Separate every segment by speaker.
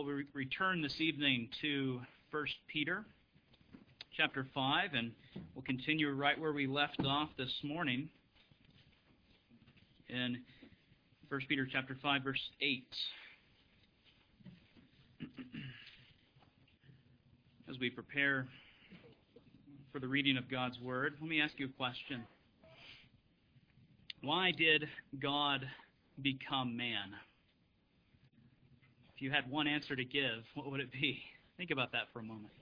Speaker 1: Well, we return this evening to 1 Peter chapter 5, and we'll continue right where we left off this morning in 1 Peter chapter 5, verse 8. As we prepare for the reading of God's Word, let me ask you a question. Why did God become man? If you had one answer to give, what would it be? Think about that for a moment.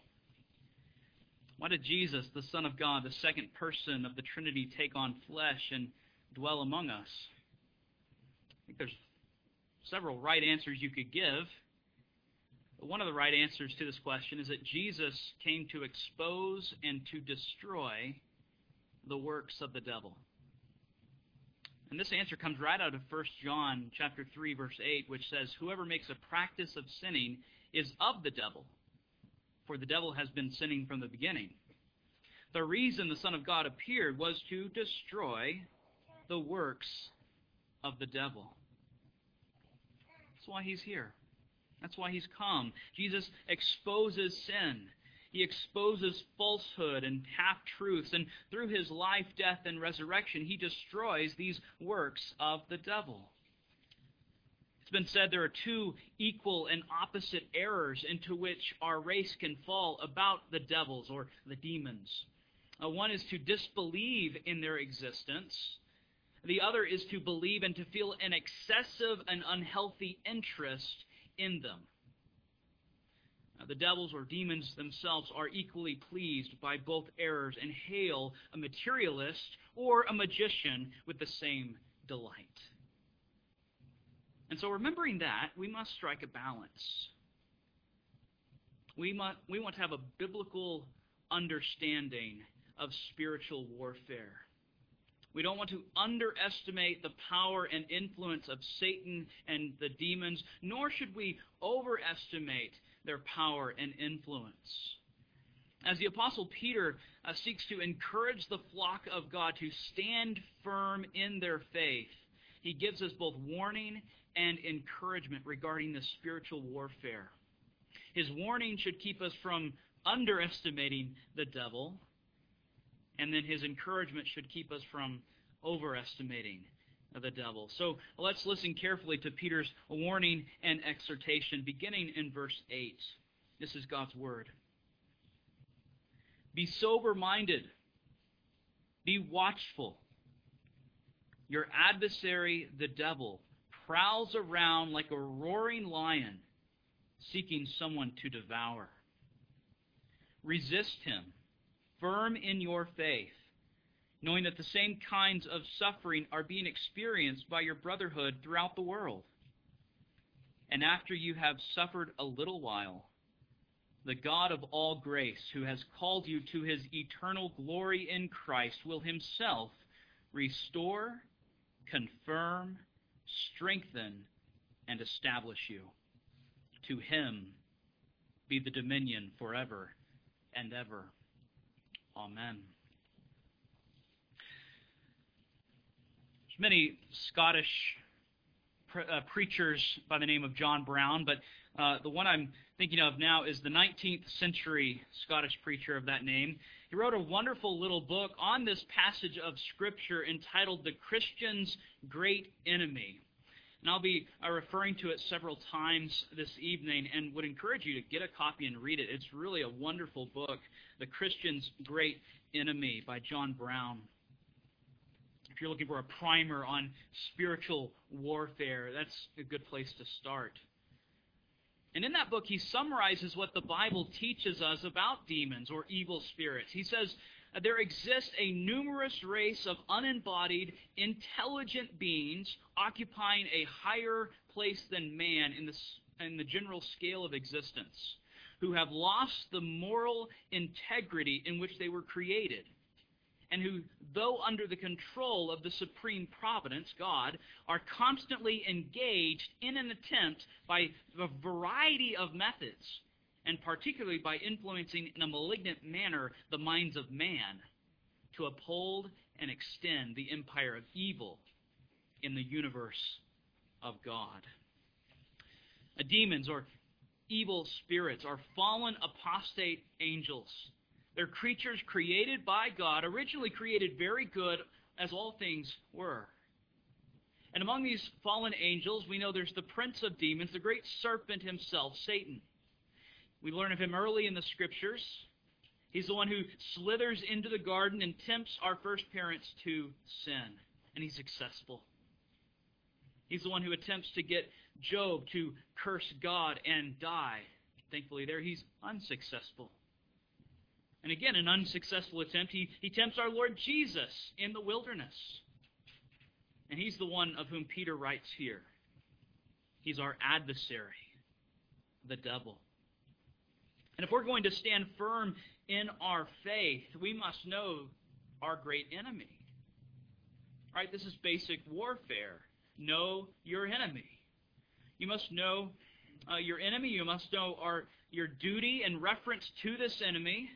Speaker 1: Why did Jesus, the Son of God, the second person of the Trinity, take on flesh and dwell among us? I think there's several right answers you could give. But one of the right answers to this question is that Jesus came to expose and to destroy the works of the devil. And this answer comes right out of 1 John chapter 3 verse 8 which says whoever makes a practice of sinning is of the devil for the devil has been sinning from the beginning. The reason the son of God appeared was to destroy the works of the devil. That's why he's here. That's why he's come. Jesus exposes sin. He exposes falsehood and half truths, and through his life, death, and resurrection, he destroys these works of the devil. It's been said there are two equal and opposite errors into which our race can fall about the devils or the demons. Uh, one is to disbelieve in their existence. The other is to believe and to feel an excessive and unhealthy interest in them. The devils or demons themselves are equally pleased by both errors and hail a materialist or a magician with the same delight. And so, remembering that, we must strike a balance. We, must, we want to have a biblical understanding of spiritual warfare. We don't want to underestimate the power and influence of Satan and the demons, nor should we overestimate their power and influence. As the Apostle Peter uh, seeks to encourage the flock of God to stand firm in their faith, he gives us both warning and encouragement regarding the spiritual warfare. His warning should keep us from underestimating the devil, and then his encouragement should keep us from overestimating the devil. So let's listen carefully to Peter's warning and exhortation, beginning in verse 8. This is God's word. Be sober minded, be watchful. Your adversary, the devil, prowls around like a roaring lion, seeking someone to devour. Resist him, firm in your faith knowing that the same kinds of suffering are being experienced by your brotherhood throughout the world. And after you have suffered a little while, the God of all grace, who has called you to his eternal glory in Christ, will himself restore, confirm, strengthen, and establish you. To him be the dominion forever and ever. Amen. Many Scottish pre- uh, preachers by the name of John Brown, but uh, the one I'm thinking of now is the 19th century Scottish preacher of that name. He wrote a wonderful little book on this passage of Scripture entitled The Christian's Great Enemy. And I'll be uh, referring to it several times this evening and would encourage you to get a copy and read it. It's really a wonderful book, The Christian's Great Enemy by John Brown if you're looking for a primer on spiritual warfare, that's a good place to start. And in that book, he summarizes what the Bible teaches us about demons or evil spirits. He says, there exists a numerous race of unembodied, intelligent beings occupying a higher place than man in the, in the general scale of existence, who have lost the moral integrity in which they were created and who, though under the control of the supreme providence, God, are constantly engaged in an attempt by a variety of methods, and particularly by influencing in a malignant manner the minds of man, to uphold and extend the empire of evil in the universe of God. demons, or evil spirits are fallen apostate angels. They're creatures created by God, originally created very good as all things were. And among these fallen angels, we know there's the prince of demons, the great serpent himself, Satan. We learn of him early in the scriptures. He's the one who slithers into the garden and tempts our first parents to sin, and he's successful. He's the one who attempts to get Job to curse God and die. Thankfully, there he's unsuccessful. And again, an unsuccessful attempt, he, he tempts our Lord Jesus in the wilderness. And he's the one of whom Peter writes here. He's our adversary, the devil. And if we're going to stand firm in our faith, we must know our great enemy. Right? This is basic warfare. Know your enemy. You must know uh, your enemy. You must know our, your duty in reference to this enemy.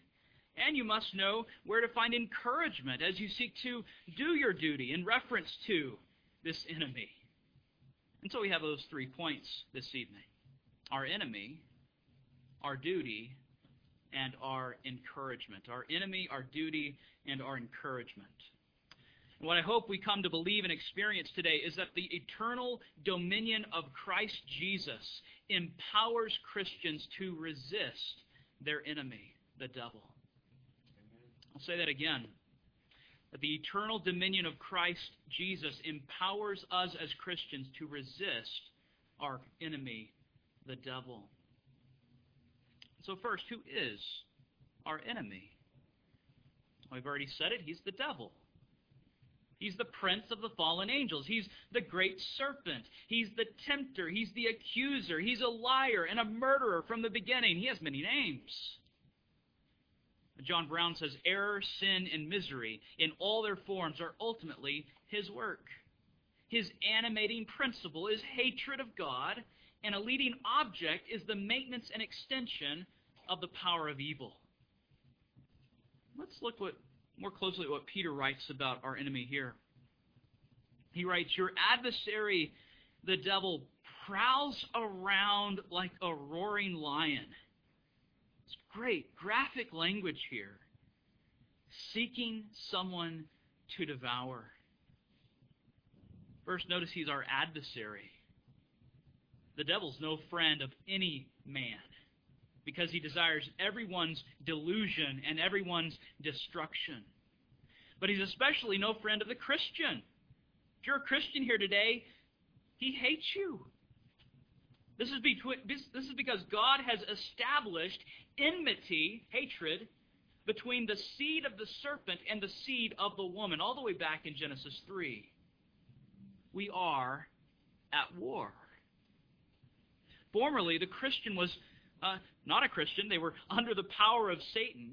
Speaker 1: And you must know where to find encouragement as you seek to do your duty in reference to this enemy. And so we have those three points this evening our enemy, our duty, and our encouragement. Our enemy, our duty, and our encouragement. And what I hope we come to believe and experience today is that the eternal dominion of Christ Jesus empowers Christians to resist their enemy, the devil. I'll say that again. That the eternal dominion of Christ Jesus empowers us as Christians to resist our enemy, the devil. So, first, who is our enemy? We've already said it. He's the devil. He's the prince of the fallen angels. He's the great serpent. He's the tempter. He's the accuser. He's a liar and a murderer from the beginning. He has many names. John Brown says error, sin, and misery in all their forms are ultimately his work. His animating principle is hatred of God, and a leading object is the maintenance and extension of the power of evil. Let's look what, more closely at what Peter writes about our enemy here. He writes, Your adversary, the devil, prowls around like a roaring lion great graphic language here. Seeking someone to devour. First, notice he's our adversary. The devil's no friend of any man because he desires everyone's delusion and everyone's destruction. But he's especially no friend of the Christian. If you're a Christian here today, he hates you. This is, this is because God has established enmity, hatred, between the seed of the serpent and the seed of the woman, all the way back in Genesis 3. We are at war. Formerly, the Christian was uh, not a Christian, they were under the power of Satan.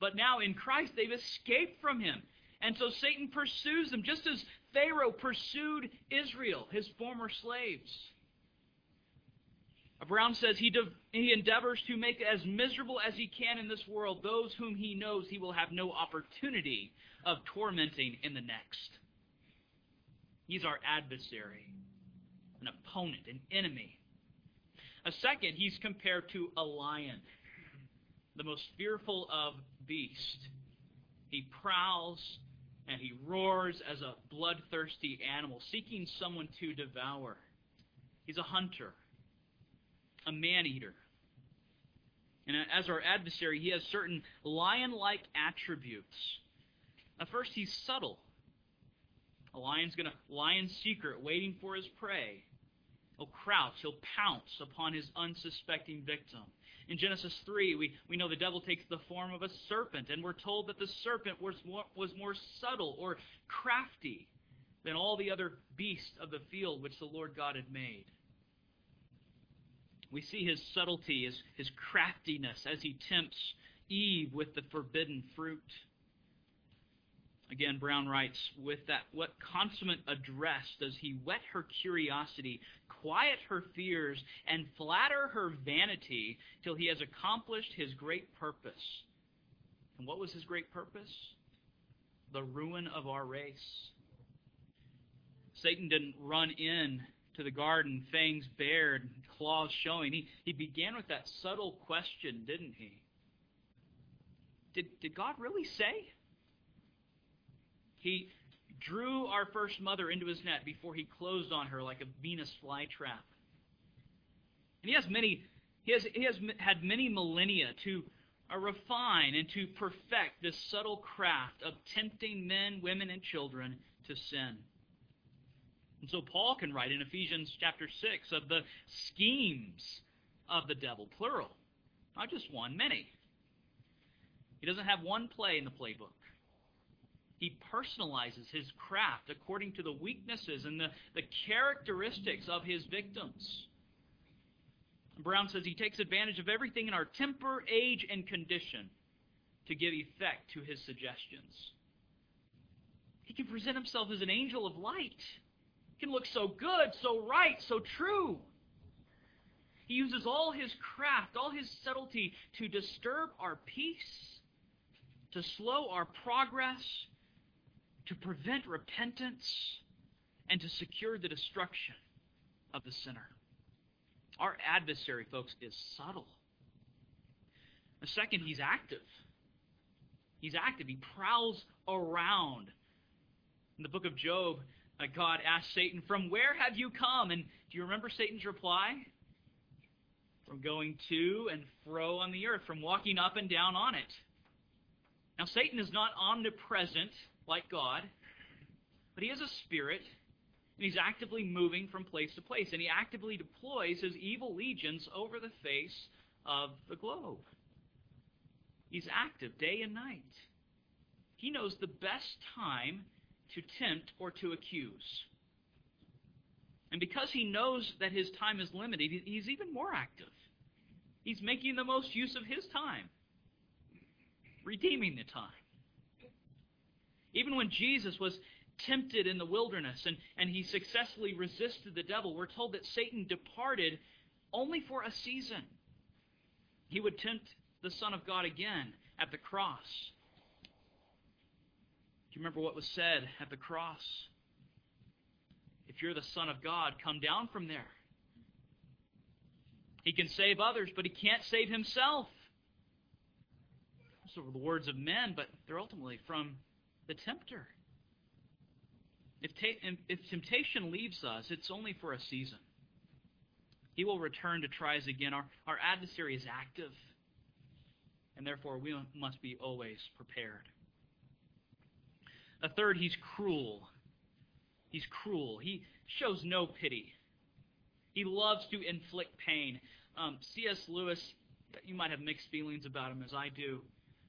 Speaker 1: But now in Christ, they've escaped from him. And so Satan pursues them, just as Pharaoh pursued Israel, his former slaves. Brown says he, de- he endeavors to make as miserable as he can in this world those whom he knows he will have no opportunity of tormenting in the next. He's our adversary, an opponent, an enemy. A second, he's compared to a lion, the most fearful of beasts. He prowls and he roars as a bloodthirsty animal, seeking someone to devour. He's a hunter a man eater. And as our adversary, he has certain lion like attributes. At first, he's subtle. A lion's going to lie in secret, waiting for his prey. He'll crouch, he'll pounce upon his unsuspecting victim. In Genesis 3, we, we know the devil takes the form of a serpent, and we're told that the serpent was more, was more subtle or crafty than all the other beasts of the field which the Lord God had made. We see his subtlety, his, his craftiness as he tempts Eve with the forbidden fruit. Again, Brown writes, with that, what consummate address does he whet her curiosity, quiet her fears, and flatter her vanity till he has accomplished his great purpose? And what was his great purpose? The ruin of our race. Satan didn't run in to the garden, fangs bared, claws showing, he, he began with that subtle question, didn't he? Did, did God really say? He drew our first mother into his net before he closed on her like a Venus flytrap. And he has many, he has, he has had many millennia to uh, refine and to perfect this subtle craft of tempting men, women, and children to sin. And so Paul can write in Ephesians chapter 6 of the schemes of the devil, plural. Not just one, many. He doesn't have one play in the playbook. He personalizes his craft according to the weaknesses and the, the characteristics of his victims. Brown says he takes advantage of everything in our temper, age, and condition to give effect to his suggestions. He can present himself as an angel of light can look so good, so right, so true. He uses all his craft, all his subtlety to disturb our peace, to slow our progress, to prevent repentance, and to secure the destruction of the sinner. Our adversary, folks, is subtle. The second, he's active. He's active. He prowls around. In the book of Job, Uh, God asked Satan, From where have you come? And do you remember Satan's reply? From going to and fro on the earth, from walking up and down on it. Now, Satan is not omnipresent like God, but he is a spirit, and he's actively moving from place to place, and he actively deploys his evil legions over the face of the globe. He's active day and night. He knows the best time to tempt or to accuse. And because he knows that his time is limited, he's even more active. He's making the most use of his time, redeeming the time. Even when Jesus was tempted in the wilderness and, and he successfully resisted the devil, we're told that Satan departed only for a season. He would tempt the Son of God again at the cross. Do you remember what was said at the cross? If you're the Son of God, come down from there. He can save others, but he can't save himself. Those are the words of men, but they're ultimately from the tempter. If, ta- if temptation leaves us, it's only for a season. He will return to try us again. Our, our adversary is active, and therefore we must be always prepared. A third, he's cruel. He's cruel. He shows no pity. He loves to inflict pain. Um, C.S. Lewis, you might have mixed feelings about him as I do,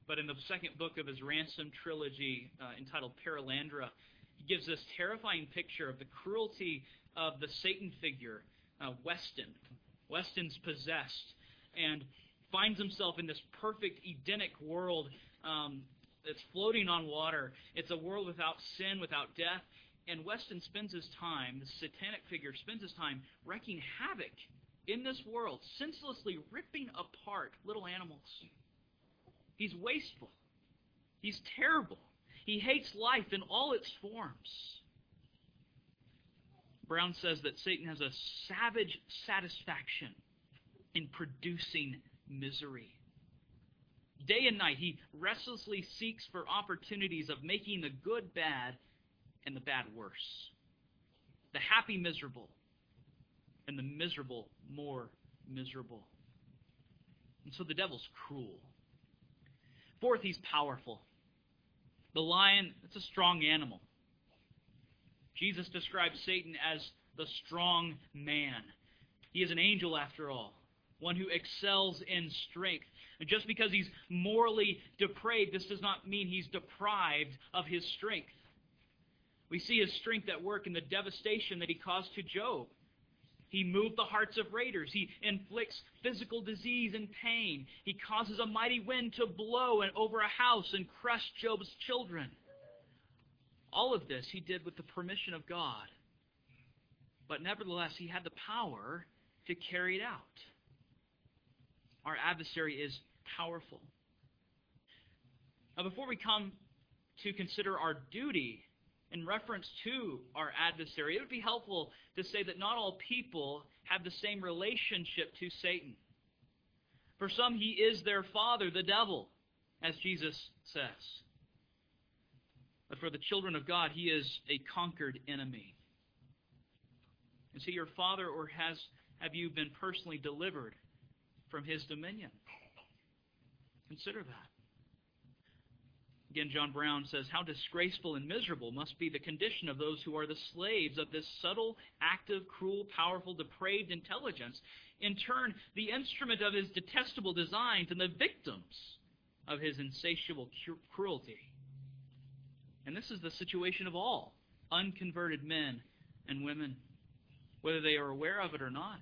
Speaker 1: but in the second book of his Ransom trilogy uh, entitled Perelandra, he gives this terrifying picture of the cruelty of the Satan figure, uh, Weston. Weston's possessed and finds himself in this perfect Edenic world um, that's floating on water. It's a world without sin, without death. And Weston spends his time, the satanic figure spends his time wreaking havoc in this world, senselessly ripping apart little animals. He's wasteful. He's terrible. He hates life in all its forms. Brown says that Satan has a savage satisfaction in producing misery. Day and night, he restlessly seeks for opportunities of making the good bad and the bad worse. The happy miserable, and the miserable more miserable. And so the devil's cruel. Fourth, he's powerful. The lion, it's a strong animal. Jesus describes Satan as the strong man. He is an angel after all, one who excels in strength. Just because he's morally depraved, this does not mean he's deprived of his strength. We see his strength at work in the devastation that he caused to Job. He moved the hearts of raiders. He inflicts physical disease and pain. He causes a mighty wind to blow and over a house and crush Job's children. All of this he did with the permission of God. But nevertheless, he had the power to carry it out. Our adversary is powerful. Now, before we come to consider our duty in reference to our adversary, it would be helpful to say that not all people have the same relationship to Satan. For some, he is their father, the devil, as Jesus says. But for the children of God, he is a conquered enemy. Is he your father, or has have you been personally delivered from his dominion? Consider that. Again, John Brown says, How disgraceful and miserable must be the condition of those who are the slaves of this subtle, active, cruel, powerful, depraved intelligence, in turn, the instrument of his detestable designs and the victims of his insatiable cruelty. And this is the situation of all unconverted men and women, whether they are aware of it or not.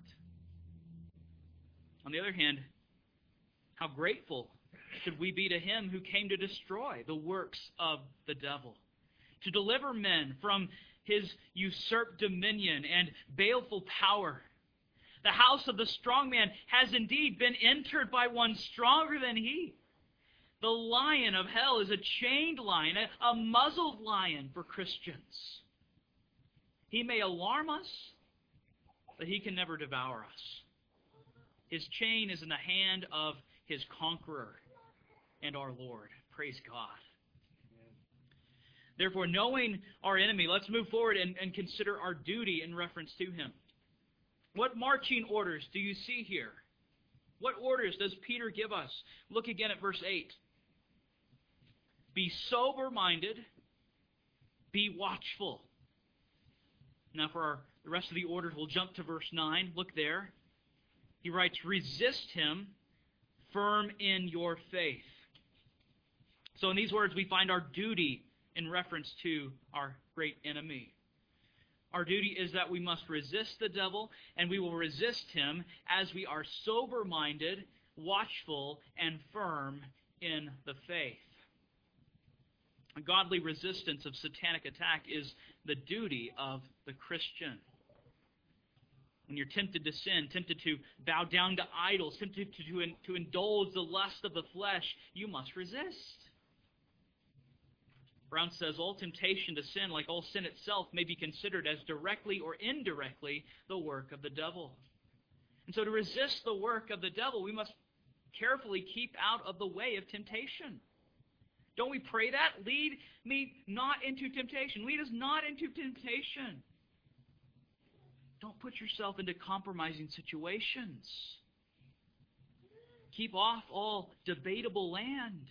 Speaker 1: On the other hand, how grateful should we be to him who came to destroy the works of the devil, to deliver men from his usurped dominion and baleful power. The house of the strong man has indeed been entered by one stronger than he. The lion of hell is a chained lion, a, a muzzled lion for Christians. He may alarm us, but he can never devour us. His chain is in the hand of his conqueror and our Lord. Praise God. Therefore, knowing our enemy, let's move forward and, and consider our duty in reference to him. What marching orders do you see here? What orders does Peter give us? Look again at verse 8. Be sober minded, be watchful. Now, for our, the rest of the orders, we'll jump to verse 9. Look there. He writes, Resist him, firm in your faith. So, in these words, we find our duty in reference to our great enemy. Our duty is that we must resist the devil, and we will resist him as we are sober minded, watchful, and firm in the faith. A godly resistance of satanic attack is the duty of the Christian. When you're tempted to sin, tempted to bow down to idols, tempted to, to, to indulge the lust of the flesh, you must resist. Brown says all temptation to sin, like all sin itself, may be considered as directly or indirectly the work of the devil. And so to resist the work of the devil, we must carefully keep out of the way of temptation. Don't we pray that? Lead me not into temptation. Lead us not into temptation. Don't put yourself into compromising situations. Keep off all debatable land.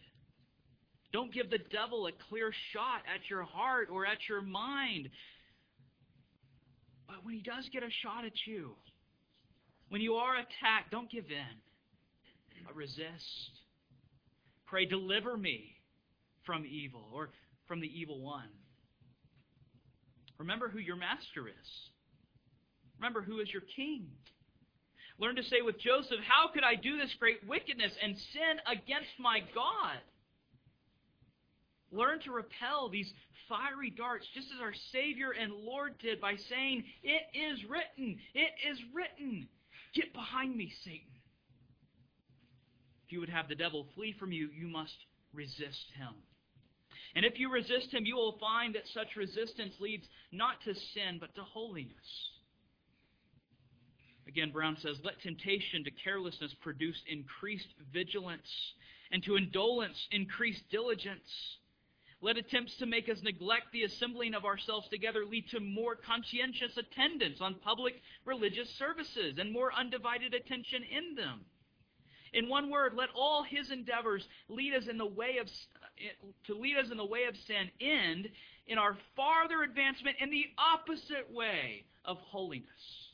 Speaker 1: Don't give the devil a clear shot at your heart or at your mind. But when he does get a shot at you, when you are attacked, don't give in, but resist. Pray, deliver me from evil or from the evil one. Remember who your master is. Remember who is your king. Learn to say with Joseph, How could I do this great wickedness and sin against my God? Learn to repel these fiery darts just as our Savior and Lord did by saying, It is written, it is written. Get behind me, Satan. If you would have the devil flee from you, you must resist him. And if you resist him, you will find that such resistance leads not to sin, but to holiness. Again, Brown says, let temptation to carelessness produce increased vigilance, and to indolence increased diligence. Let attempts to make us neglect the assembling of ourselves together lead to more conscientious attendance on public religious services and more undivided attention in them. In one word, let all his endeavors lead us in the way of to lead us in the way of sin end in our farther advancement in the opposite way of holiness.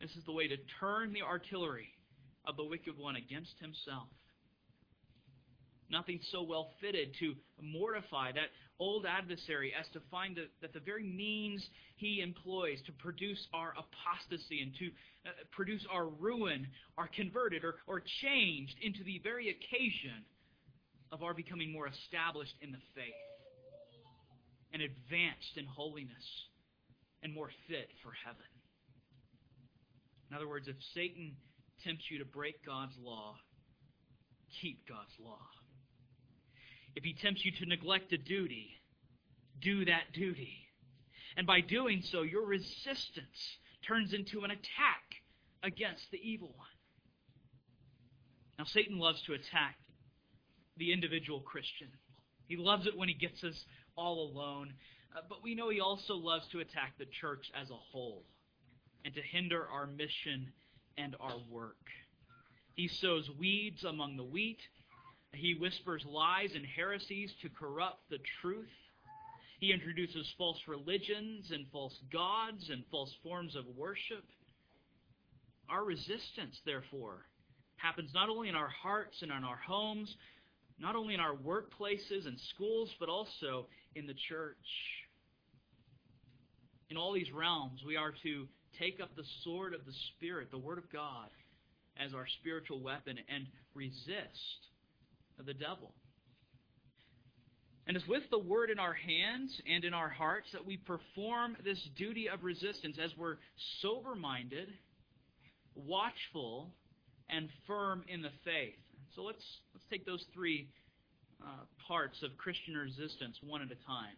Speaker 1: This is the way to turn the artillery of the wicked one against himself. Nothing so well fitted to mortify that old adversary as to find that, that the very means he employs to produce our apostasy and to uh, produce our ruin are converted or, or changed into the very occasion of our becoming more established in the faith and advanced in holiness and more fit for heaven. In other words, if Satan tempts you to break God's law, keep God's law. If he tempts you to neglect a duty, do that duty. And by doing so, your resistance turns into an attack against the evil one. Now, Satan loves to attack the individual Christian. He loves it when he gets us all alone. Uh, but we know he also loves to attack the church as a whole and to hinder our mission and our work. He sows weeds among the wheat. He whispers lies and heresies to corrupt the truth. He introduces false religions and false gods and false forms of worship. Our resistance, therefore, happens not only in our hearts and in our homes, not only in our workplaces and schools, but also in the church. In all these realms, we are to take up the sword of the Spirit, the Word of God, as our spiritual weapon and resist the devil. And it's with the Word in our hands and in our hearts that we perform this duty of resistance as we're sober minded, watchful, and firm in the faith. So let's let's take those three uh, parts of Christian resistance one at a time.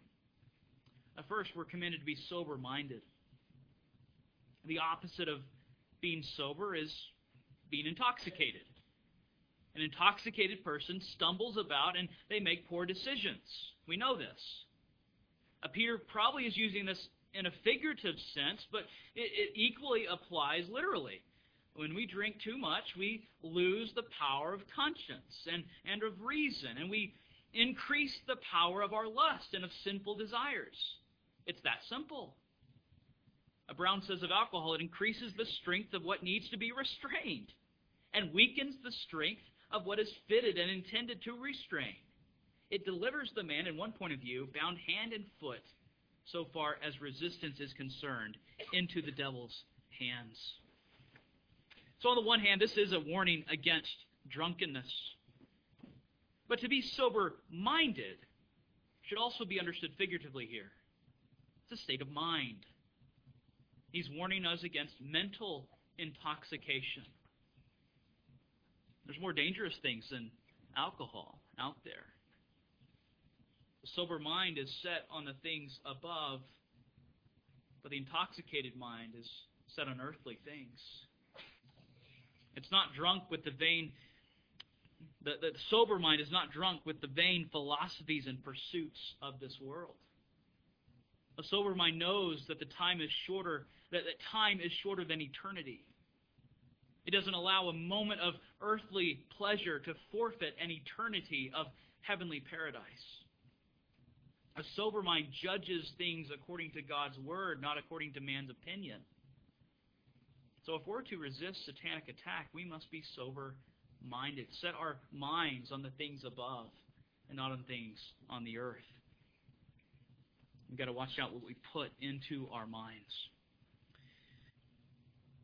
Speaker 1: Uh, first, we're commanded to be sober minded. The opposite of being sober is being intoxicated. An intoxicated person stumbles about and they make poor decisions. We know this. Uh, Peter probably is using this in a figurative sense, but it, it equally applies literally. When we drink too much, we lose the power of conscience and, and of reason, and we increase the power of our lust and of sinful desires. It's that simple. A Brown says of alcohol, it increases the strength of what needs to be restrained and weakens the strength of what is fitted and intended to restrain. It delivers the man, in one point of view, bound hand and foot, so far as resistance is concerned, into the devil's hands. So, on the one hand, this is a warning against drunkenness. But to be sober minded should also be understood figuratively here. It's a state of mind. He's warning us against mental intoxication. There's more dangerous things than alcohol out there. The sober mind is set on the things above, but the intoxicated mind is set on earthly things. It's not drunk with the vain, the, the sober mind is not drunk with the vain philosophies and pursuits of this world. A sober mind knows that the time is shorter, that, that time is shorter than eternity. It doesn't allow a moment of earthly pleasure to forfeit an eternity of heavenly paradise. A sober mind judges things according to God's word, not according to man's opinion. So if we're to resist satanic attack, we must be sober minded. Set our minds on the things above and not on things on the earth. We've got to watch out what we put into our minds.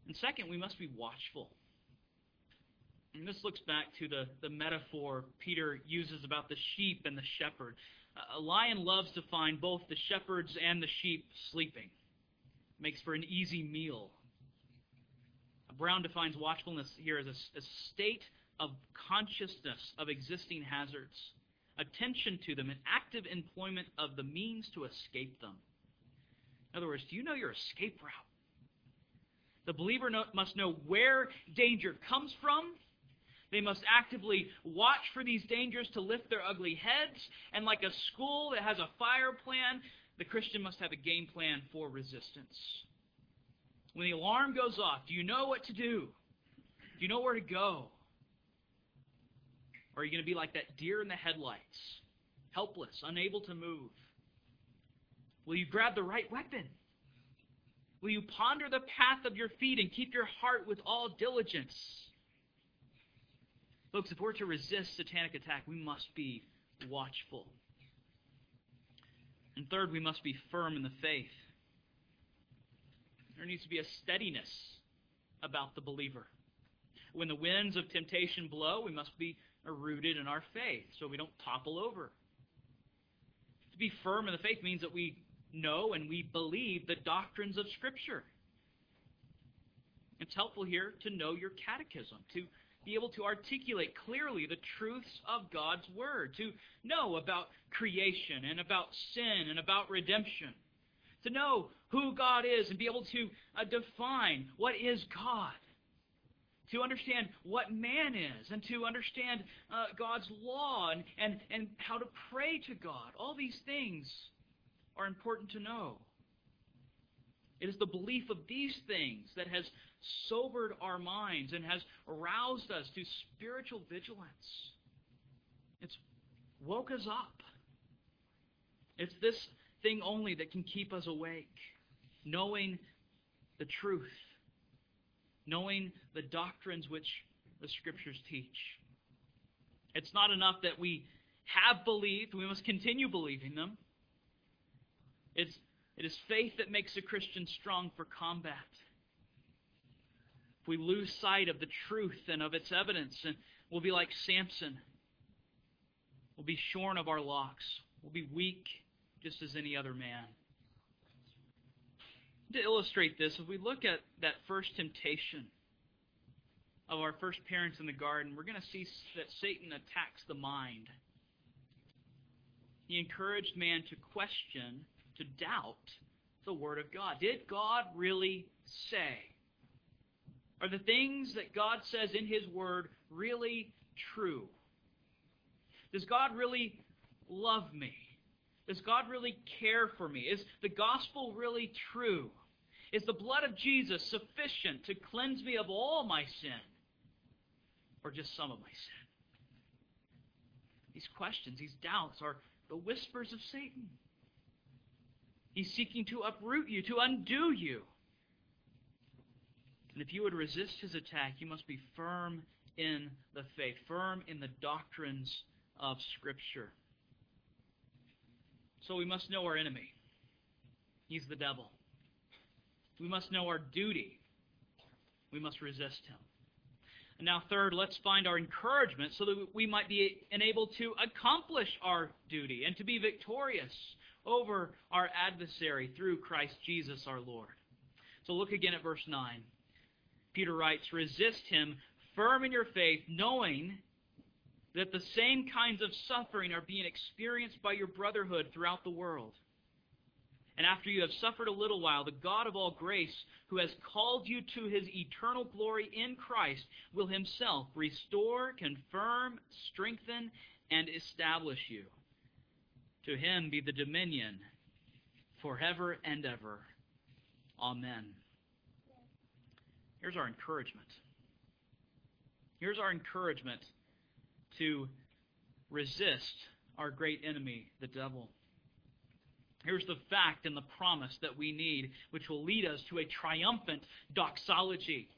Speaker 1: And second, we must be watchful. And this looks back to the, the metaphor Peter uses about the sheep and the shepherd. A lion loves to find both the shepherds and the sheep sleeping. Makes for an easy meal. Brown defines watchfulness here as a, a state of consciousness of existing hazards, attention to them, and active employment of the means to escape them. In other words, do you know your escape route? The believer know, must know where danger comes from. They must actively watch for these dangers to lift their ugly heads. And like a school that has a fire plan, the Christian must have a game plan for resistance. When the alarm goes off, do you know what to do? Do you know where to go? Or are you going to be like that deer in the headlights, helpless, unable to move? Will you grab the right weapon? Will you ponder the path of your feet and keep your heart with all diligence? Folks, if we're to resist satanic attack, we must be watchful. And third, we must be firm in the faith. There needs to be a steadiness about the believer. When the winds of temptation blow, we must be rooted in our faith so we don't topple over. To be firm in the faith means that we know and we believe the doctrines of Scripture. It's helpful here to know your catechism, to be able to articulate clearly the truths of God's Word, to know about creation and about sin and about redemption, to know who God is and be able to uh, define what is God, to understand what man is, and to understand uh, God's law and, and, and how to pray to God. All these things are important to know. It is the belief of these things that has sobered our minds and has aroused us to spiritual vigilance. It's woke us up. It's this thing only that can keep us awake, knowing the truth, knowing the doctrines which the Scriptures teach. It's not enough that we have believed, we must continue believing them. It's, it is faith that makes a Christian strong for combat If we lose sight of the truth and of its evidence, and we'll be like Samson. We'll be shorn of our locks. We'll be weak just as any other man. To illustrate this, if we look at that first temptation of our first parents in the garden, we're going to see that Satan attacks the mind. He encouraged man to question, to doubt the Word of God. Did God really say? Are the things that God says in His Word really true? Does God really love me? Does God really care for me? Is the gospel really true? Is the blood of Jesus sufficient to cleanse me of all my sin? Or just some of my sin? These questions, these doubts, are the whispers of Satan. He's seeking to uproot you, to undo you. And if you would resist his attack, you must be firm in the faith, firm in the doctrines of Scripture. So we must know our enemy. He's the devil. We must know our duty. We must resist him. And now, third, let's find our encouragement so that we might be enabled to accomplish our duty and to be victorious over our adversary through Christ Jesus our Lord. So look again at verse 9. Peter writes, resist him firm in your faith, knowing that the same kinds of suffering are being experienced by your brotherhood throughout the world. And after you have suffered a little while, the God of all grace, who has called you to his eternal glory in Christ, will himself restore, confirm, strengthen, and establish you. To him be the dominion forever and ever. Amen. Here's our encouragement. Here's our encouragement to resist our great enemy, the devil. Here's the fact and the promise that we need, which will lead us to a triumphant doxology.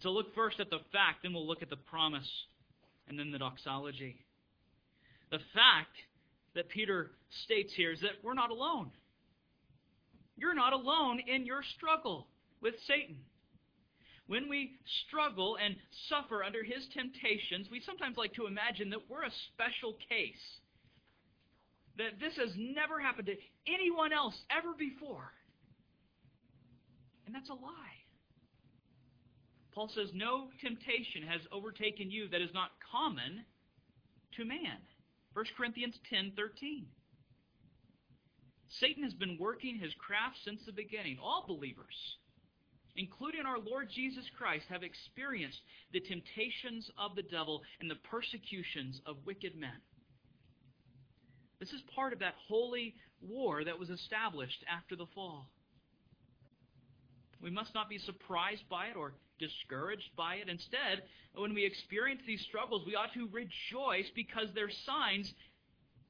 Speaker 1: So look first at the fact, then we'll look at the promise, and then the doxology. The fact that Peter states here is that we're not alone. You're not alone in your struggle with Satan. When we struggle and suffer under his temptations, we sometimes like to imagine that we're a special case. That this has never happened to anyone else ever before. And that's a lie. Paul says, No temptation has overtaken you that is not common to man. 1 Corinthians 10:13. Satan has been working his craft since the beginning. All believers including our Lord Jesus Christ, have experienced the temptations of the devil and the persecutions of wicked men. This is part of that holy war that was established after the fall. We must not be surprised by it or discouraged by it. Instead, when we experience these struggles, we ought to rejoice because they're signs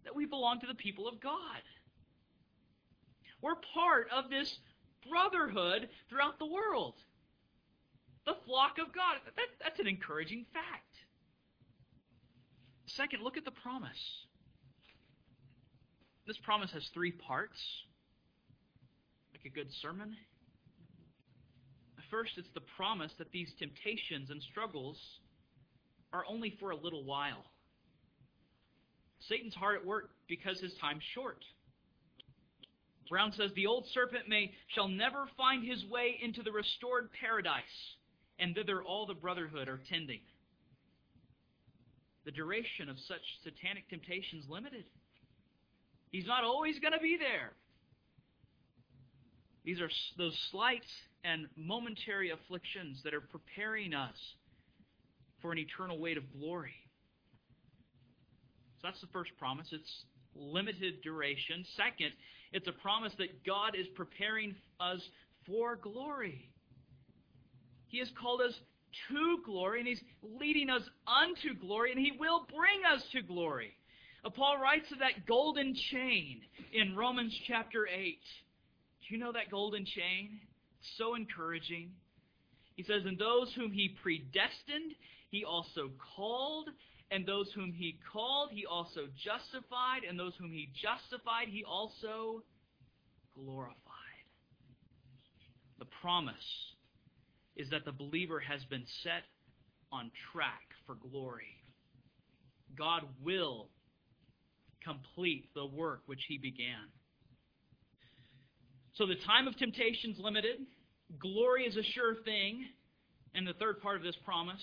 Speaker 1: that we belong to the people of God. We're part of this brotherhood throughout the world. The flock of God. That, that's an encouraging fact. Second, look at the promise. This promise has three parts, like a good sermon. First, it's the promise that these temptations and struggles are only for a little while. Satan's hard at work because his time's short. Brown says, The old serpent may shall never find his way into the restored paradise. and thither all the brotherhood are tending. The duration of such satanic temptations limited. He's not always going to be there. These are those slight and momentary afflictions that are preparing us for an eternal weight of glory. So that's the first promise. It's limited duration. Second, it's a promise that God is preparing us for glory. He has called us to glory, and He's leading us unto glory, and He will bring us to glory. Paul writes of that golden chain in Romans chapter 8. Do you know that golden chain? So encouraging. He says, And those whom He predestined, He also called. And those whom He called, He also justified. And those whom He justified, He also glorified. The promise is that the believer has been set on track for glory. God will complete the work which he began. So the time of temptation is limited. Glory is a sure thing. And the third part of this promise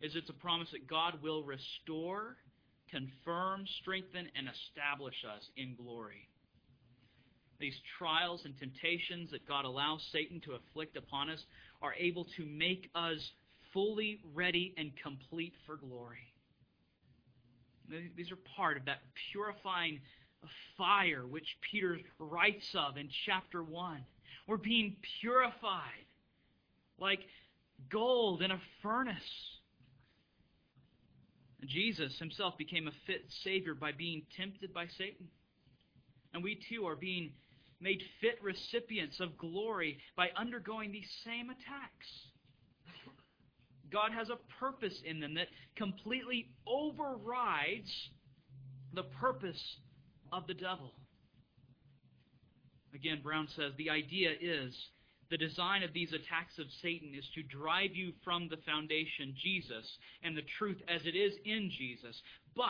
Speaker 1: is it's a promise that God will restore, confirm, strengthen, and establish us in glory. These trials and temptations that God allows Satan to afflict upon us are able to make us fully ready and complete for glory. These are part of that purifying fire which Peter writes of in chapter 1. We're being purified like gold in a furnace. Jesus himself became a fit Savior by being tempted by Satan. And we too are being made fit recipients of glory by undergoing these same attacks. God has a purpose in them that completely overrides the purpose of the devil. Again, Brown says the idea is the design of these attacks of Satan is to drive you from the foundation, Jesus, and the truth as it is in Jesus. But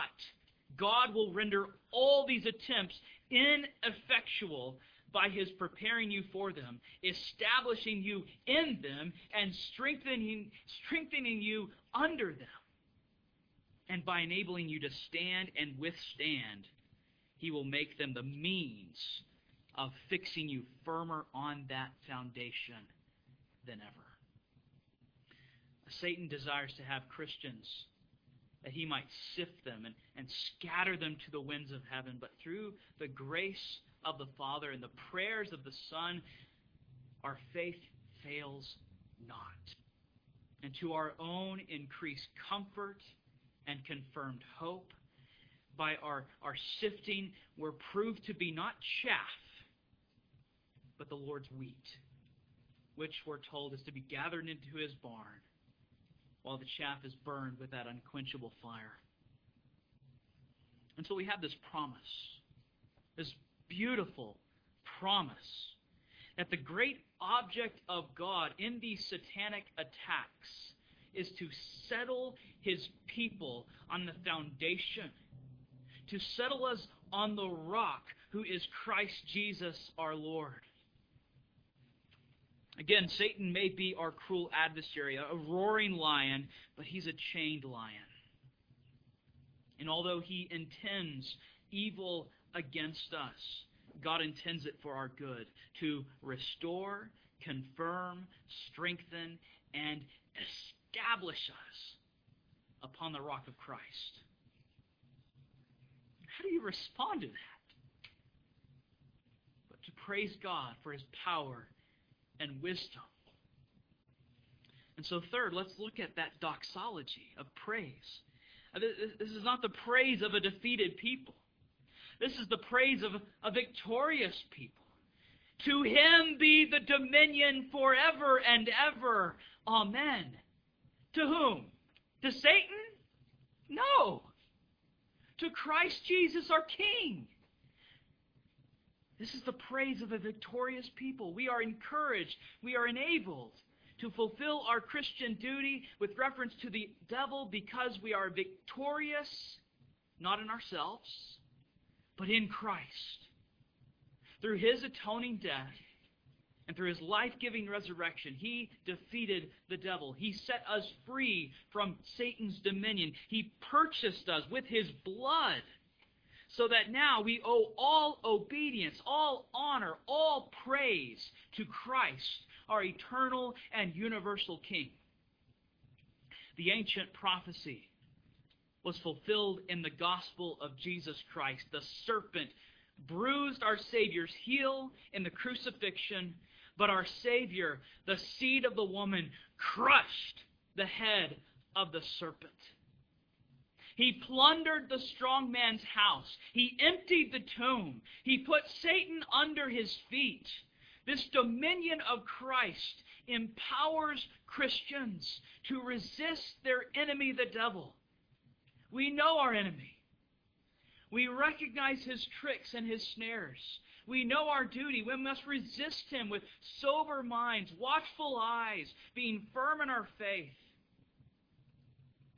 Speaker 1: God will render all these attempts ineffectual by his preparing you for them, establishing you in them, and strengthening, strengthening you under them. And by enabling you to stand and withstand, he will make them the means of fixing you firmer on that foundation than ever. Satan desires to have Christians that he might sift them and, and scatter them to the winds of heaven. But through the grace of the Father and the prayers of the Son, our faith fails not. And to our own increased comfort and confirmed hope, by our, our sifting, we're proved to be not chaff, but the Lord's wheat, which we're told is to be gathered into his barn while the chaff is burned with that unquenchable fire. And so we have this promise, this beautiful promise that the great object of God in these satanic attacks is to settle his people on the foundation, to settle us on the rock who is Christ Jesus our Lord. Again, Satan may be our cruel adversary, a roaring lion, but he's a chained lion. And although he intends evil against us, God intends it for our good to restore, confirm, strengthen, and establish us upon the rock of Christ. How do you respond to that? But to praise God for his power and wisdom. And so, third, let's look at that doxology of praise. Uh, this is not the praise of a defeated people. This is the praise of a victorious people. To him be the dominion forever and ever. Amen. To whom? To Satan? No. To Christ Jesus our King. This is the praise of a victorious people. We are encouraged, we are enabled to fulfill our Christian duty with reference to the devil because we are victorious, not in ourselves, but in Christ. Through his atoning death And through his life giving resurrection, he defeated the devil. He set us free from Satan's dominion. He purchased us with his blood so that now we owe all obedience, all honor, all praise to Christ, our eternal and universal King. The ancient prophecy was fulfilled in the gospel of Jesus Christ. The serpent bruised our Savior's heel in the crucifixion but our Savior, the seed of the woman, crushed the head of the serpent. He plundered the strong man's house. He emptied the tomb. He put Satan under his feet. This dominion of Christ empowers Christians to resist their enemy, the devil. We know our enemy. We recognize his tricks and his snares. We know our duty. We must resist him with sober minds, watchful eyes, being firm in our faith.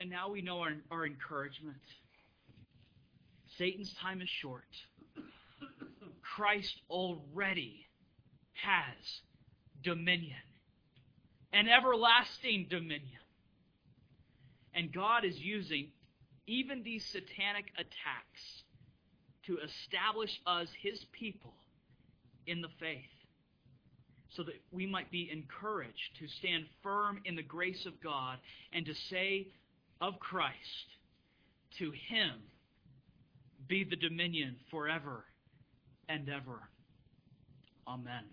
Speaker 1: And now we know our, our encouragement. Satan's time is short. Christ already has dominion, an everlasting dominion. And God is using even these satanic attacks to establish us, his people, in the faith, so that we might be encouraged to stand firm in the grace of God and to say of Christ, to him be the dominion forever and ever. Amen.